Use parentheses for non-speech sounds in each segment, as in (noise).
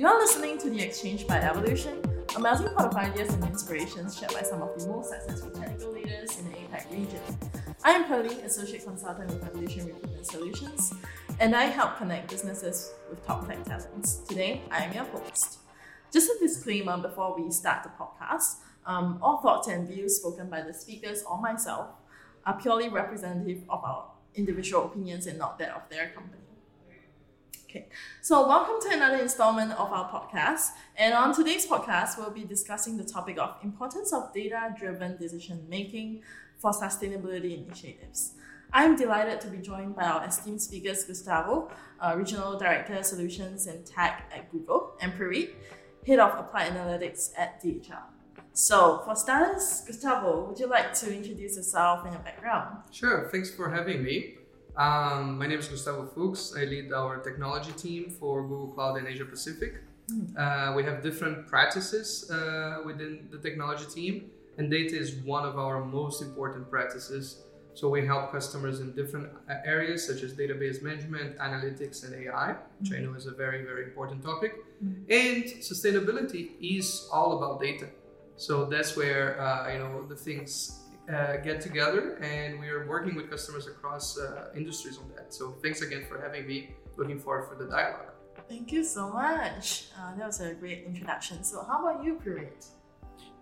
You're listening to The Exchange by Evolution, a melting pot of ideas and inspirations shared by some of the most successful technical leaders in the APAC region. I am Pearlie, Associate Consultant with Evolution Recruitment Solutions, and I help connect businesses with top tech talents. Today, I am your host. Just a disclaimer before we start the podcast um, all thoughts and views spoken by the speakers or myself are purely representative of our individual opinions and not that of their company. Okay, so welcome to another installment of our podcast. And on today's podcast, we'll be discussing the topic of importance of data-driven decision making for sustainability initiatives. I'm delighted to be joined by our esteemed speakers, Gustavo, uh, Regional Director Solutions and Tech at Google, and Prerit, Head of Applied Analytics at DHL. So, for starters, Gustavo, would you like to introduce yourself and your background? Sure, thanks for having me. Um, my name is Gustavo Fuchs. I lead our technology team for Google Cloud in Asia Pacific. Mm. Uh, we have different practices uh, within the technology team, and data is one of our most important practices. So we help customers in different uh, areas such as database management, analytics, and AI, which. I know is a very, very important topic. Mm. And sustainability is all about data. So that's where uh, you know the things uh, get together and we are working with customers across uh, industries on that. So thanks again for having me. Looking forward for the dialogue. Thank you so much. Uh, that was a great introduction. So how about you, Prerit?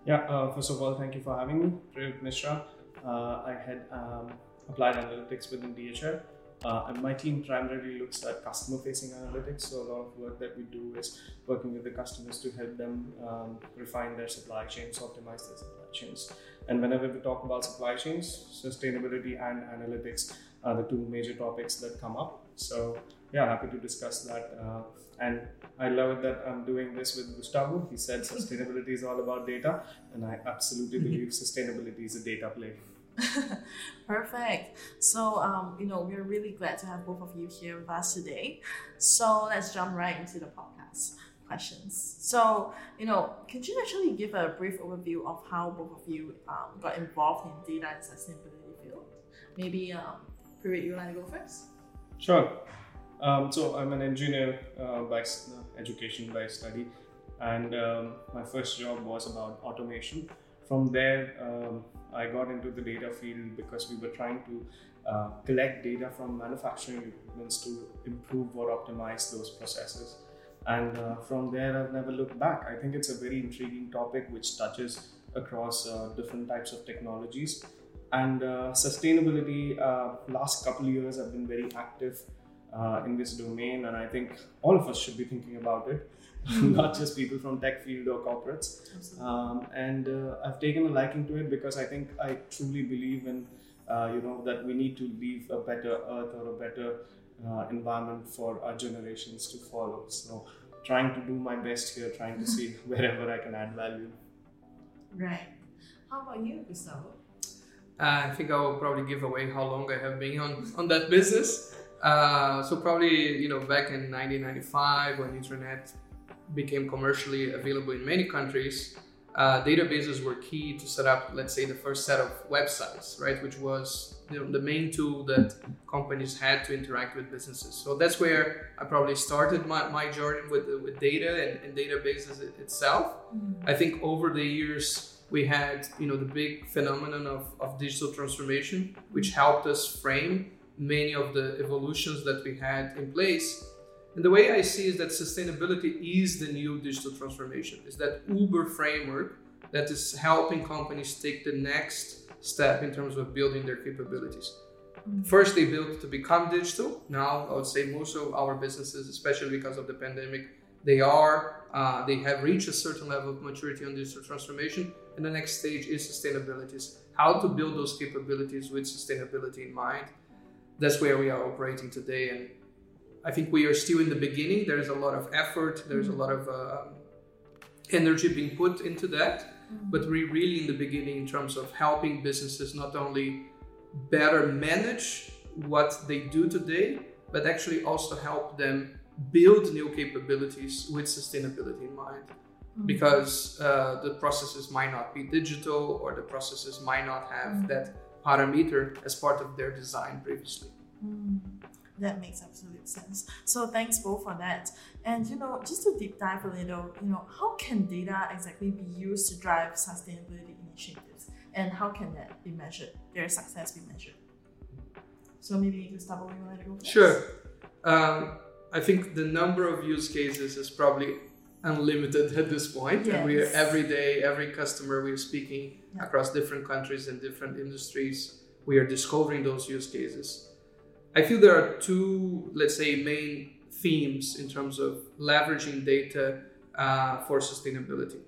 Yeah, uh, first of all, thank you for having me, Prerit Mishra. Uh, I had um, applied analytics within DHL. Uh, and my team primarily looks at customer facing analytics. So, a lot of work that we do is working with the customers to help them um, refine their supply chains, optimize their supply chains. And whenever we talk about supply chains, sustainability and analytics are the two major topics that come up. So, yeah, happy to discuss that. Uh, and I love that I'm doing this with Gustavo. He said sustainability is all about data, and I absolutely believe sustainability is a data play. (laughs) Perfect. So, um, you know, we're really glad to have both of you here with us today. So, let's jump right into the podcast questions. So, you know, could you actually give a brief overview of how both of you um, got involved in data and sustainability field? Maybe, um, Prerit, you want to go first? Sure. Um, so, I'm an engineer uh, by education by study, and um, my first job was about automation. From there, um, I got into the data field because we were trying to uh, collect data from manufacturing equipments to improve or optimize those processes. And uh, from there, I've never looked back. I think it's a very intriguing topic which touches across uh, different types of technologies. And uh, sustainability, uh, last couple of years, I've been very active uh, in this domain, and I think all of us should be thinking about it. (laughs) not just people from tech field or corporates. Um, and uh, I've taken a liking to it because I think I truly believe in, uh, you know, that we need to leave a better earth or a better uh, environment for our generations to follow. So trying to do my best here, trying to see (laughs) wherever I can add value. Right. How about you, Gustavo? Uh, I think I will probably give away how long I have been on, on that business. Uh, so probably you know back in 1995 when internet became commercially available in many countries, uh, databases were key to set up, let's say, the first set of websites, right? Which was you know, the main tool that companies had to interact with businesses. So that's where I probably started my, my journey with, with data and, and databases itself. Mm-hmm. I think over the years, we had you know the big phenomenon of, of digital transformation, which helped us frame many of the evolutions that we had in place and the way I see is that sustainability is the new digital transformation. Is that Uber framework that is helping companies take the next step in terms of building their capabilities. Mm-hmm. First, they built to become digital. Now, I would say most of our businesses, especially because of the pandemic, they are uh, they have reached a certain level of maturity on digital transformation. And the next stage is sustainability. How to build those capabilities with sustainability in mind. That's where we are operating today, and I think we are still in the beginning. There's a lot of effort, there's a lot of uh, energy being put into that, mm-hmm. but we're really in the beginning in terms of helping businesses not only better manage what they do today, but actually also help them build new capabilities with sustainability in mind. Mm-hmm. Because uh, the processes might not be digital or the processes might not have that parameter as part of their design previously. That makes absolute sense. So thanks both for that. And you know, just to deep dive a little, you know, how can data exactly be used to drive sustainability initiatives, and how can that be measured? Their success be measured. So maybe Gustavo, you want to go first? Sure. Um, I think the number of use cases is probably unlimited at this point. point, and we are every day, every customer we're speaking Yeah. across different countries and different industries. We are discovering those use cases. I feel there are two, let's say, main themes in terms of leveraging data uh, for sustainability.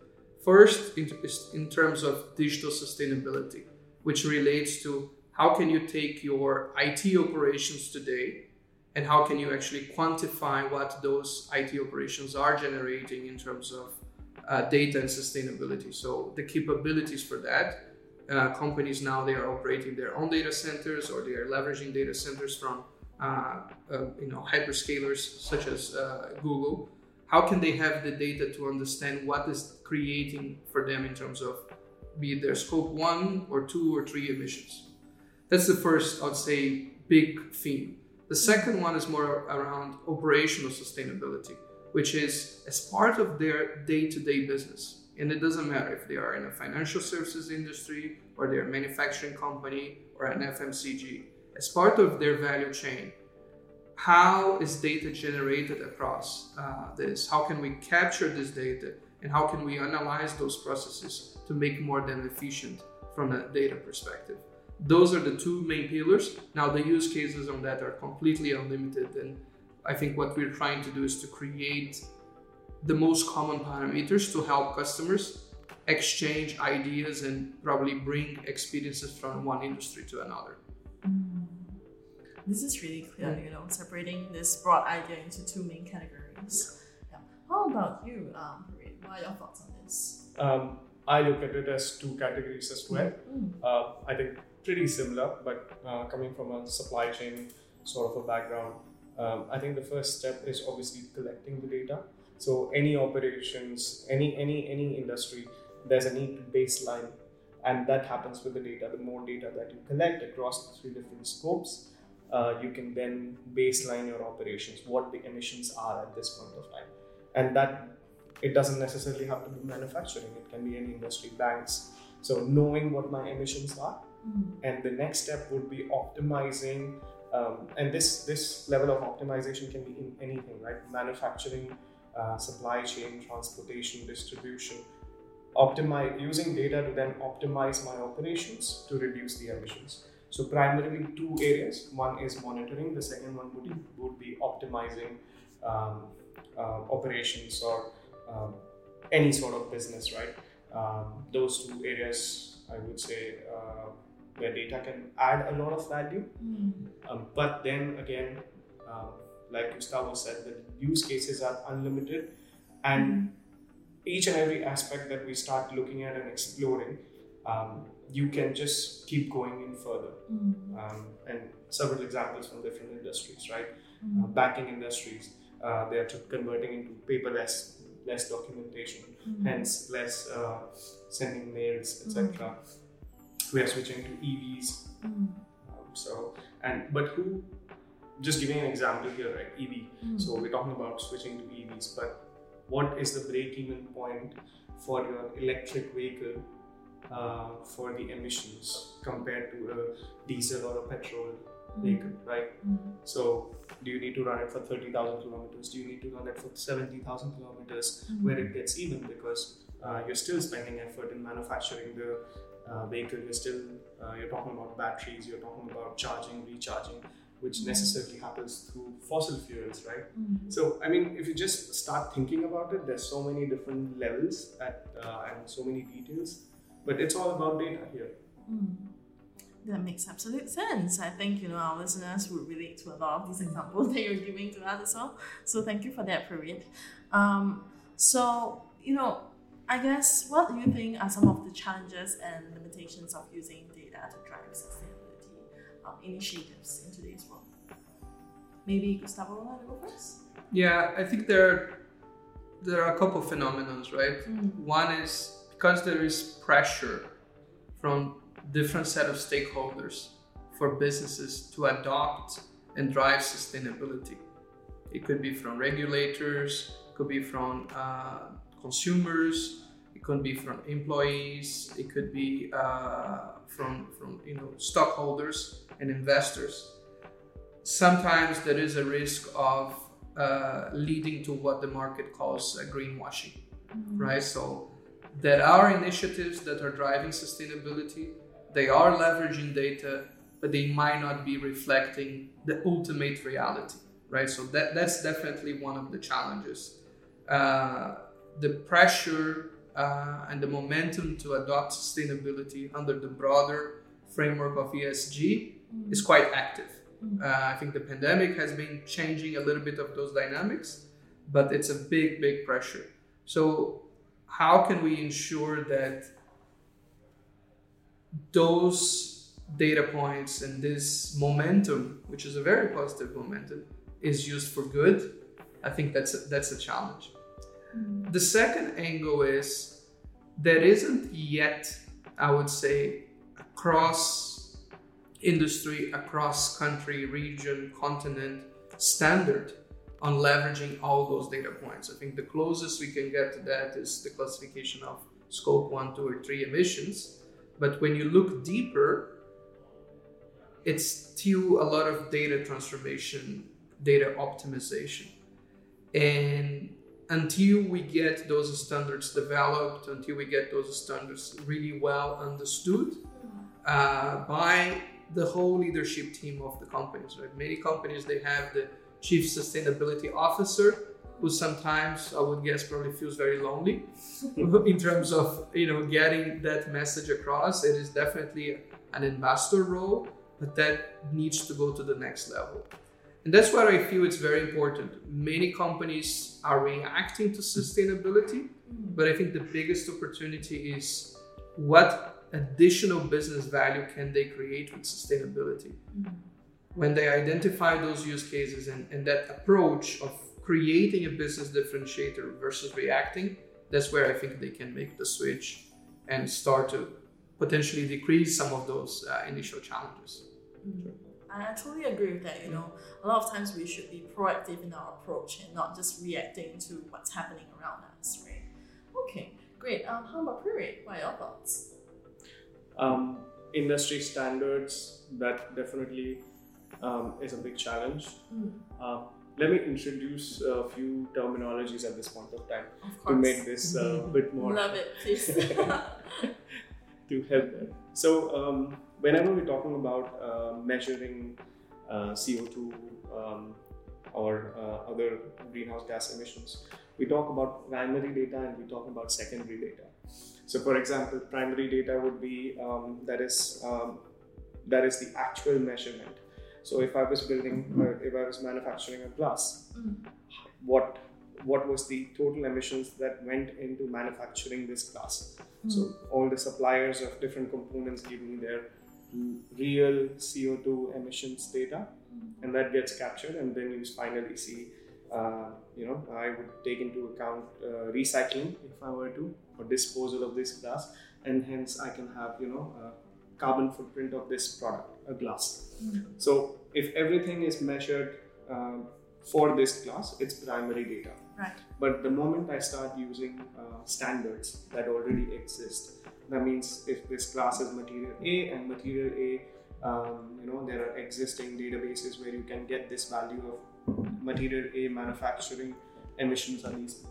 First, in, in terms of digital sustainability, which relates to how can you take your IT operations today and how can you actually quantify what those IT operations are generating in terms of uh, data and sustainability. So the capabilities for that uh, companies now they are operating their own data centers or they are leveraging data centers from uh, uh, you know hyperscalers such as uh, Google. How can they have the data to understand what is creating for them in terms of be it their scope one or two or three emissions? That's the first, I'd say, big theme. The second one is more around operational sustainability, which is as part of their day to day business. And it doesn't matter if they are in a financial services industry or they're a manufacturing company or an FMCG. As part of their value chain, how is data generated across uh, this? How can we capture this data and how can we analyze those processes to make more than efficient from a data perspective? Those are the two main pillars. Now, the use cases on that are completely unlimited, and I think what we're trying to do is to create the most common parameters to help customers exchange ideas and probably bring experiences from one industry to another. Mm. This is really clear, you know, separating this broad idea into two main categories. Yeah. How about you, um, Prerit? What are your thoughts on this? Um, I look at it as two categories as well. Mm. Uh, I think pretty similar, but uh, coming from a supply chain sort of a background, um, I think the first step is obviously collecting the data. So any operations, any any any industry, there's a need to baseline, and that happens with the data. The more data that you collect across the three different scopes, uh, you can then baseline your operations, what the emissions are at this point of time, and that it doesn't necessarily have to be manufacturing. It can be any industry, banks. So knowing what my emissions are, Mm. and the next step would be optimizing. Um, and this this level of optimization can be in anything, right? Manufacturing, uh, supply chain, transportation, distribution. Optimize using data to then optimize my operations to reduce the emissions. So primarily two areas. One is monitoring. The second one would be, would be optimizing um, uh, operations or um, any sort of business, right? Um, those two areas, I would say, uh, where data can add a lot of value. Mm. Um, but then again, um, like Gustavo said, the use cases are unlimited, and each and every aspect that we start looking at and exploring, um, you can just keep going in further. Mm. Um, and several examples from different industries, right? Mm. Uh, banking industries, uh, they are converting into paperless, less documentation, Mm. hence less uh, sending mails, etc. We are switching to EVs. Mm. Um, so, and but who? Just giving an example here, right? EV. Mm. So we're talking about switching to EVs, but what is the break-even point for your electric vehicle uh, for the emissions compared to a diesel or a petrol vehicle, right? Mm. So, do you need to run it for 30,000 kilometers? Do you need to run it for 70,000 kilometers? Mm. Where it gets even because uh, you're still spending effort in manufacturing the uh, vehicle. You're still uh, you're talking about batteries. You're talking about charging, recharging, which necessarily happens through fossil fuels, right? Mm. So, I mean, if you just start thinking about it, there's so many different levels at, uh, and so many details, but it's all about data here. Mm. That makes absolute sense. I think you know our listeners would relate to a lot of these (laughs) examples that you're giving to us as well. So thank you for that, Prerit. Um, so you know, I guess what do you think are some of the challenges and limitations of using data to drive sustainability um, initiatives in today's world? Maybe Gustavo want to go first. Yeah, I think there are, there are a couple of phenomenons, right? Mm. One is because there is pressure from different set of stakeholders for businesses to adopt and drive sustainability. It could be from regulators, it could be from uh, consumers, it could be from employees, it could be uh, from from you know stockholders and investors. Sometimes there is a risk of uh, leading to what the market calls uh, greenwashing, mm-hmm. right? So there are initiatives that are driving sustainability. They are leveraging data, but they might not be reflecting the ultimate reality, right? So that that's definitely one of the challenges. Uh, the pressure uh, and the momentum to adopt sustainability under the broader framework of ESG mm-hmm. is quite active. Mm-hmm. Uh, I think the pandemic has been changing a little bit of those dynamics, but it's a big, big pressure. So, how can we ensure that those data points and this momentum, which is a very positive momentum, is used for good? I think that's a, that's a challenge. The second angle is there isn't yet, I would say, across industry, across country, region, continent standard on leveraging all those data points. I think the closest we can get to that is the classification of scope one, two, or three emissions. But when you look deeper, it's still a lot of data transformation, data optimization. And until we get those standards developed, until we get those standards really well understood uh, by the whole leadership team of the companies. Right? Many companies they have the chief sustainability officer, who sometimes I would guess probably feels very lonely (laughs) in terms of you know getting that message across. It is definitely an ambassador role, but that needs to go to the next level. And that's where I feel it's very important. Many companies are reacting to sustainability, but I think the biggest opportunity is what additional business value can they create with sustainability? When they identify those use cases and, and that approach of creating a business differentiator versus reacting, that's where I think they can make the switch and start to potentially decrease some of those uh, initial challenges. Mm. I totally agree with that. You know, a lot of times we should be proactive in our approach and not just reacting to what's happening around us, right? Okay, great. Um, how about Prerit? What are your thoughts? Um, industry standards that definitely um, is a big challenge. Mm. Uh, let me introduce a few terminologies at this point of time of to make this a uh, bit more. (laughs) Love it, please. (laughs) to help them. So, um, whenever we're talking about uh, measuring uh, CO2 um, or uh, other greenhouse gas emissions, we talk about primary data and we talk about secondary data. So, for example, primary data would be um, that is um, that is the actual measurement. So, if I was building, uh, if I was manufacturing a glass, mm. what what was the total emissions that went into manufacturing this glass? Mm. So, all the suppliers of different components give me their real CO2 emissions data, mm-hmm. and that gets captured, and then you finally see. Uh, you know, I would take into account uh, recycling if I were to, or disposal of this glass, and hence I can have you know a carbon footprint of this product, a glass. Mm-hmm. So if everything is measured uh, for this glass, it's primary data. Right. But the moment I start using uh, standards that already exist, that means if this class is material A and material A, um, you know, there are existing databases where you can get this value of material A manufacturing emissions are these.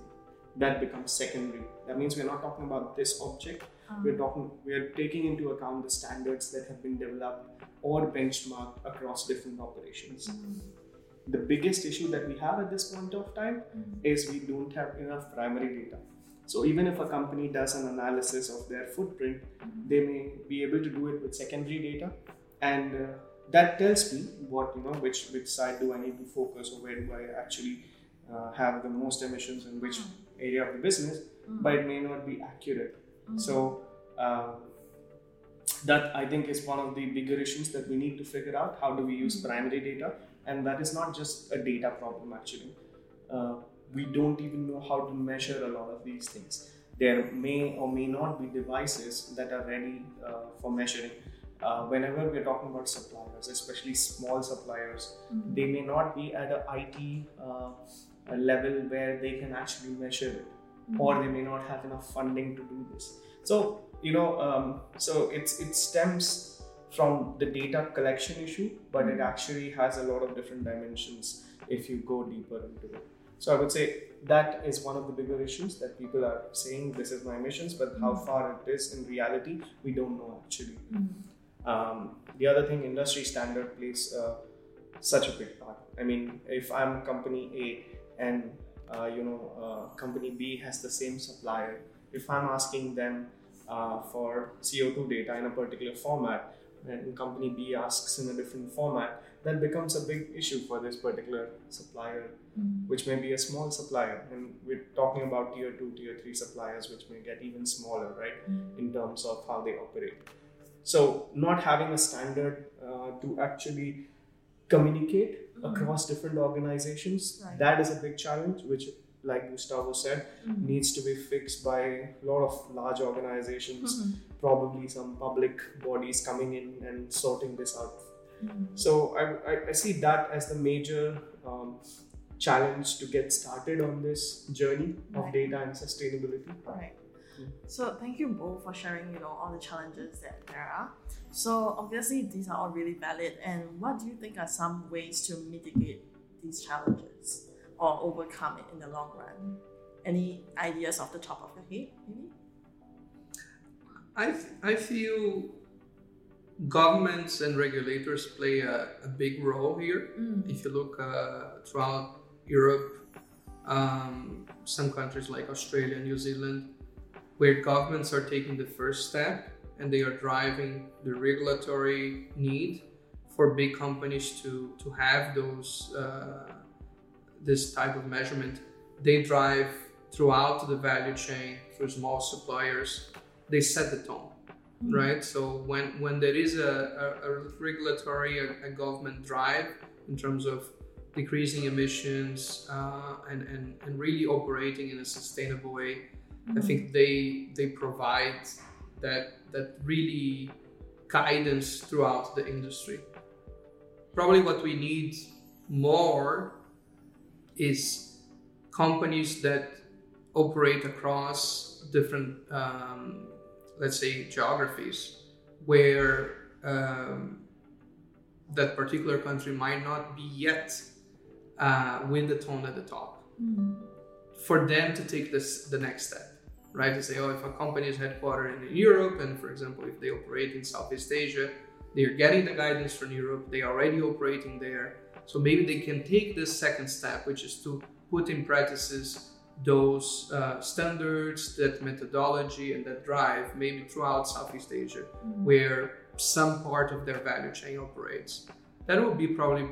That becomes secondary. That means we're not talking about this object. Um. We're talking. We're taking into account the standards that have been developed or benchmarked across different operations. Mm-hmm. The biggest issue that we have at this point of time mm-hmm. is we don't have enough primary data. So even if a company does an analysis of their footprint, they may be able to do it with secondary data, and uh, that tells me what you know which which side do I need to focus or where do I actually uh, have the most emissions in which mm-hmm. area of the business, mm-hmm. but it may not be accurate. Mm-hmm. So. Um, that I think is one of the bigger issues that we need to figure out. How do we use mm-hmm. primary data? And that is not just a data problem, actually. Uh, we don't even know how to measure a lot of these things. There may or may not be devices that are ready uh, for measuring. uh, whenever we're talking about suppliers, especially small suppliers, Mm. they may not be at a IT uh, level where they can actually measure it, Mm. or they may not have enough funding to do this. So you know, um, so it's it stems from the data collection issue, but it actually has a lot of different dimensions if you go deeper into it. So I would say that is one of the bigger issues that people are saying this is my emissions, but how far it is in reality, we don't know actually. Mm. Um, the other thing, industry standard plays uh, such a big part. I mean, if I'm company A and uh, you know uh, company B has the same supplier, if I'm asking them uh, for CO2 data in a particular format, and company B asks in a different format, that becomes a big issue for this particular supplier, Mm. which may be a small supplier. And we're talking about tier two, tier three suppliers, which may get even smaller, right? Mm. in terms of how they operate. So, not having a standard uh, to actually communicate Mhm. across different organizations, Right. that is a big challenge, which, like Gustavo said, Mm. needs to be fixed by a lot of large organizations, Mhm. probably some public bodies coming in and sorting this out. Mm. So, I, I, I see that as the major um, challenge to get started on this journey of data and sustainability. Right. Mm. So thank you both for sharing, you know, all the challenges that there are. So obviously these are all really valid. And what do you think are some ways to mitigate these challenges or overcome it in the long run? Any ideas off the top of your head, maybe? I, th- I feel governments and regulators play a, a big role here. Mm. If you look uh, throughout Europe, um, some countries like Australia, New Zealand, where governments are taking the first step and they are driving the regulatory need for big companies to, to have those uh, this type of measurement. They drive throughout the value chain through small suppliers. They set the tone Mm. right? So when when there is a, a, a regulatory, a, a government drive in terms of decreasing emissions uh, and, and and really operating in a sustainable way, I Mm. think they they provide that that really guidance throughout the industry. Probably what we need more is companies that operate across different, um, let's say, geographies, where um, that particular country might not be yet uh, with the tone at the top. Mm. For them to take this the next step, right? To say, oh, if a company is headquartered in Europe, and for example, if they operate in Southeast Asia, they are getting the guidance from Europe, they are already operating there. So maybe they can take this second step, which is to put in practices those uh, standards, that methodology, and that drive, maybe throughout Southeast Asia, Mm. where some part of their value chain operates. That would be probably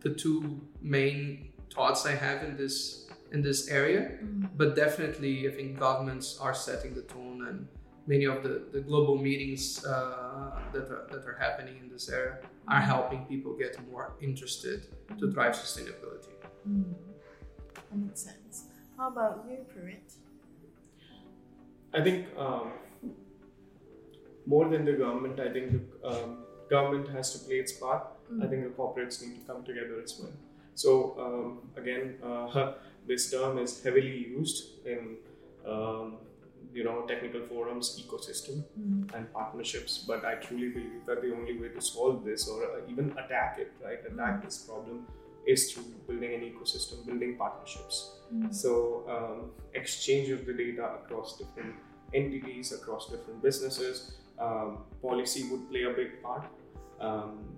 the two main thoughts I have in this in this area. Mm. But definitely, I think governments are setting the tone, and many of the, the global meetings uh, that, are, that are happening in this area are helping people get more interested to drive sustainability. Mm. That makes sense. How about you, Prerit? I think um, more than the government, I think the um, government has to play its part. I think the corporates need to come together as well. So um, again, uh, (laughs) this term is heavily used in um, you know technical forums, ecosystem, Mm. and partnerships. But I truly believe that the only way to solve this or uh, even attack it, right, attack this problem, is through building an ecosystem, building partnerships. Mm. So, um, exchange of the data across different entities, across different businesses, um, policy would play a big part. Um,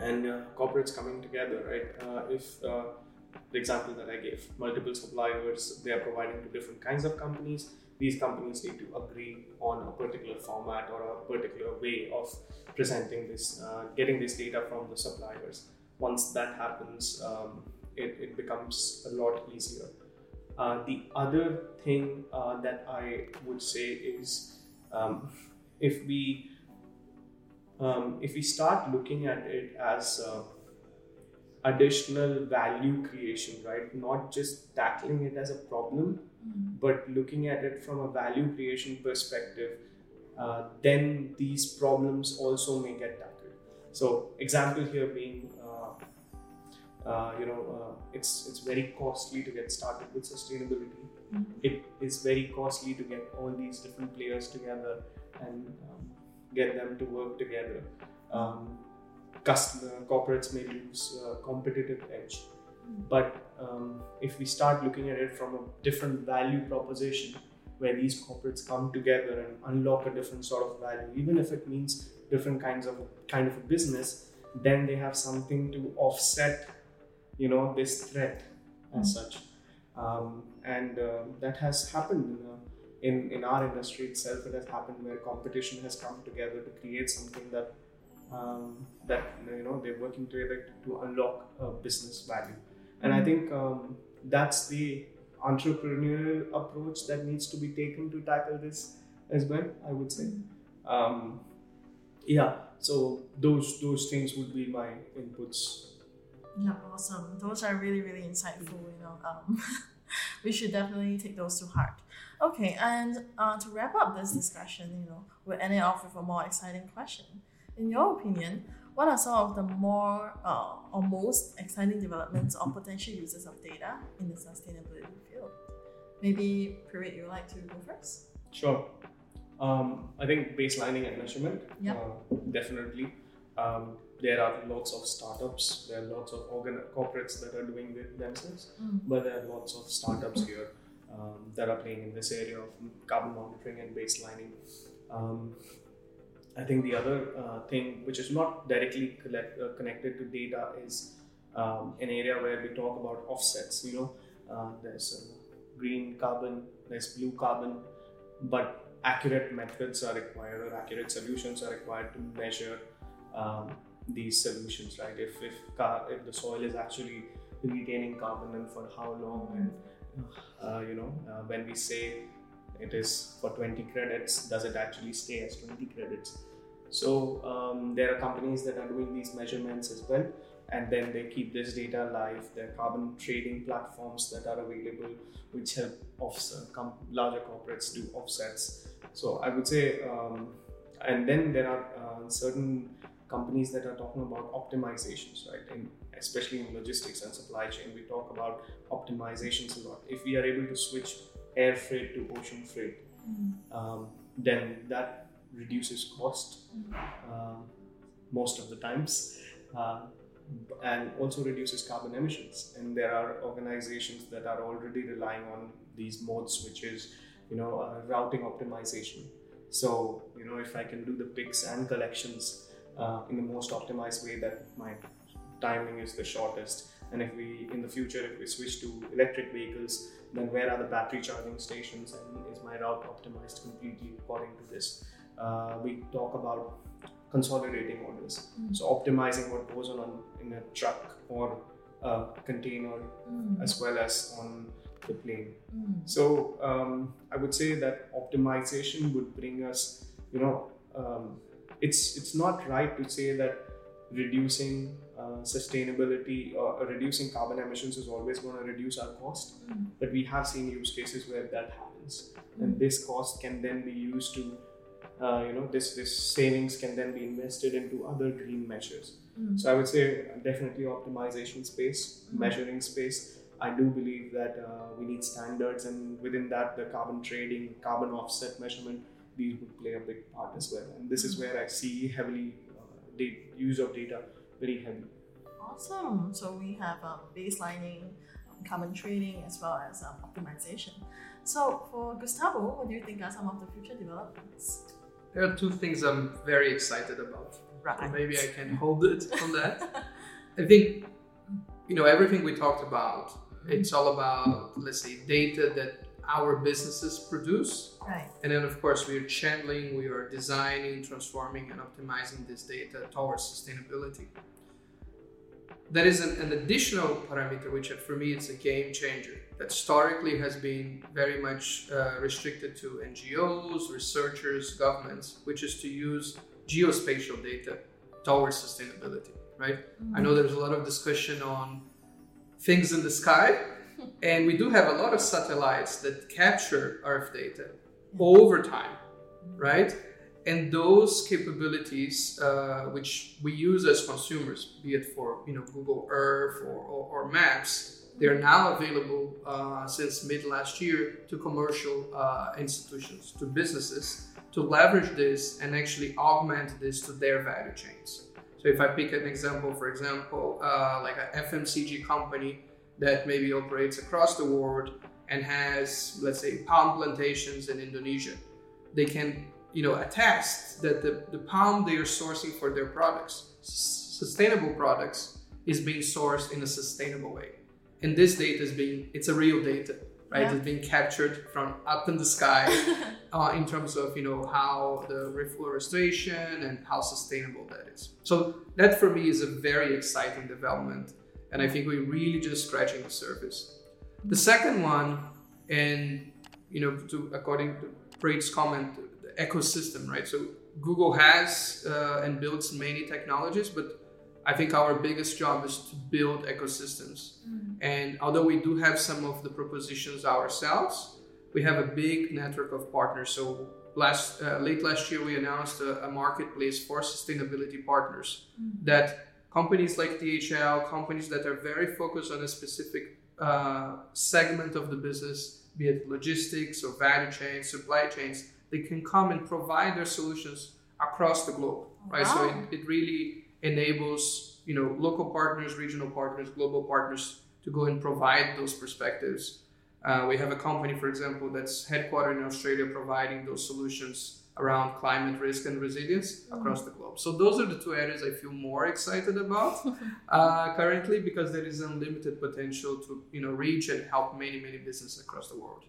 and uh, corporates coming together, right? Uh, if uh, the example that I gave, multiple suppliers, they are providing to different kinds of companies. These companies need to agree on a particular format or a particular way of presenting this, uh, getting this data from the suppliers. Once that happens, um, it, it becomes a lot easier. Uh, the other thing uh, that I would say is um, if we um, if we start looking at it as uh, additional value creation, right? Not just tackling it as a problem. But looking at it from a value creation perspective. uh, then these problems also may get tackled. So, example here being, uh, uh, you know, uh, it's it's very costly to get started with sustainability. Mhm. It is very costly to get all these different players together and um, get them to work together. Um, customer corporates may lose uh, competitive edge, but um, if we start looking at it from a different value proposition, where these corporates come together and unlock a different sort of value, even if it means different kinds of kind of a business, then they have something to offset, you know, this threat as such. Um, and uh, that has happened in, uh, in in our industry itself. It has happened where competition has come together to create something that um, that you know they're working together to unlock a business value. And I think um, that's the entrepreneurial approach that needs to be taken to tackle this as well. I would say. Um, yeah. So those those things would be my inputs. Yeah, awesome. Those are really, really insightful. You know, um, (laughs) we should definitely take those to heart. Okay, and uh, to wrap up this discussion, you know, we're ending off with a more exciting question. In your opinion, what are some of the more uh, or most exciting developments or potential uses of data in the sustainability field? Maybe, Prerit, you'd like to go first? Sure. Um, I think baselining and measurement, Yeah. uh, definitely. Um, there are lots of startups, there are lots of organ- corporates that are doing it themselves, Mm. but there are lots of startups here um, that are playing in this area of carbon monitoring and baselining. Um, I think the other uh, thing, which is not directly collect, uh, connected to data, is um, an area where we talk about offsets. You know, uh, there's green carbon, there's blue carbon, but accurate methods are required or accurate solutions are required to measure um, these solutions, right? If if car, if the soil is actually retaining carbon and for how long, and uh, you know, uh, when we say it is for 20 credits, does it actually stay as 20 credits? So um, there are companies that are doing these measurements as well, and then they keep this data live. There are carbon trading platforms that are available, which help offset com- larger corporates do offsets. So I would say, um, and then there are uh, certain companies that are talking about optimizations, right? In, especially in logistics and supply chain, we talk about optimizations a lot. If we are able to switch air freight to ocean freight, um, then that reduces cost um, most of the times uh, and also reduces carbon emissions. And there are organizations that are already relying on these modes, which is you know uh, routing optimization. So you know if I can do the picks and collections uh, in the most optimized way, that my timing is the shortest. And if we in the future if we switch to electric vehicles, then where are the battery charging stations and is my route optimized completely according to this? Uh, we talk about consolidating orders, so optimizing what goes on, on in a truck or a container as well as on the plane. So um, I would say that optimization would bring us, you know, um, it's it's not right to say that reducing sustainability or uh, reducing carbon emissions is always going to reduce our cost, but we have seen use cases where that happens, and this cost can then be used to, uh, you know, this this savings can then be invested into other green measures. So I would say definitely optimization space, measuring space. I do believe that uh, we need standards, and within that, the carbon trading, carbon offset measurement, these would play a big part as well. And this is where I see heavily uh, the use of data very heavy. Awesome. So we have um, baselining, um, carbon trading, as well as um, optimization. So for Gustavo, what do you think are some of the future developments? There are two things I'm very excited about. So Right. maybe I can hold it on that. (laughs) I think, you know, everything we talked about, it's all about, let's say, data that our businesses produce. Right. And then, of course, we are channeling, we are designing, transforming, and optimizing this data towards sustainability. That is an, an additional parameter, which for me it's a game changer. That historically has been very much uh, restricted to NGOs, researchers, governments, which is to use geospatial data towards sustainability. Right? I know there's a lot of discussion on things in the sky, (laughs) and we do have a lot of satellites that capture Earth data over time, right? And those capabilities, uh, which we use as consumers, be it for you know Google Earth or, or, or Maps, they're now available uh, since mid last year to commercial uh, institutions, to businesses, to leverage this and actually augment this to their value chains. So if I pick an example, for example, uh, like an FMCG company that maybe operates across the world and has, let's say, palm plantations in Indonesia, they can you know attest that the, the palm they are sourcing for their products, s- sustainable products, is being sourced in a sustainable way. And this data is being it's a real data, right? Yeah. It's being captured from up in the sky (laughs) uh, in terms of you know how the reforestation and how sustainable that is. So that for me is a very exciting development, and I think we're really just scratching the surface. The second one, and you know, to according to Prerit's comment, ecosystem, right? So Google has uh, and builds many technologies, but I think our biggest job is to build ecosystems. And although we do have some of the propositions ourselves, we have a big network of partners. So last uh, late last year, we announced a, a marketplace for sustainability partners that companies like DHL, companies that are very focused on a specific uh, segment of the business, be it logistics or value chains, supply chains, they can come and provide their solutions across the globe, right? So it, it really enables you know local partners, regional partners, global partners to go and provide those perspectives. Uh, we have a company, for example, that's headquartered in Australia, providing those solutions around climate risk and resilience across the globe. So those are the two areas I feel more excited about (laughs) uh, currently because there is unlimited potential to you know reach and help many many businesses across the world.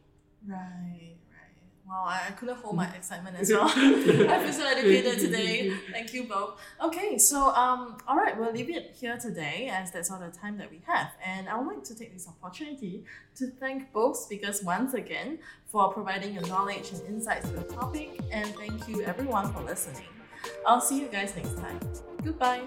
Right. Wow, I couldn't hold my excitement as well. (laughs) (laughs) I feel so educated (laughs) today. Thank you both. Okay, so um, all right, we'll leave it here today as that's all the time that we have. And I would like to take this opportunity to thank both speakers once again for providing your knowledge and insights to the topic. And thank you everyone for listening. I'll see you guys next time. Goodbye.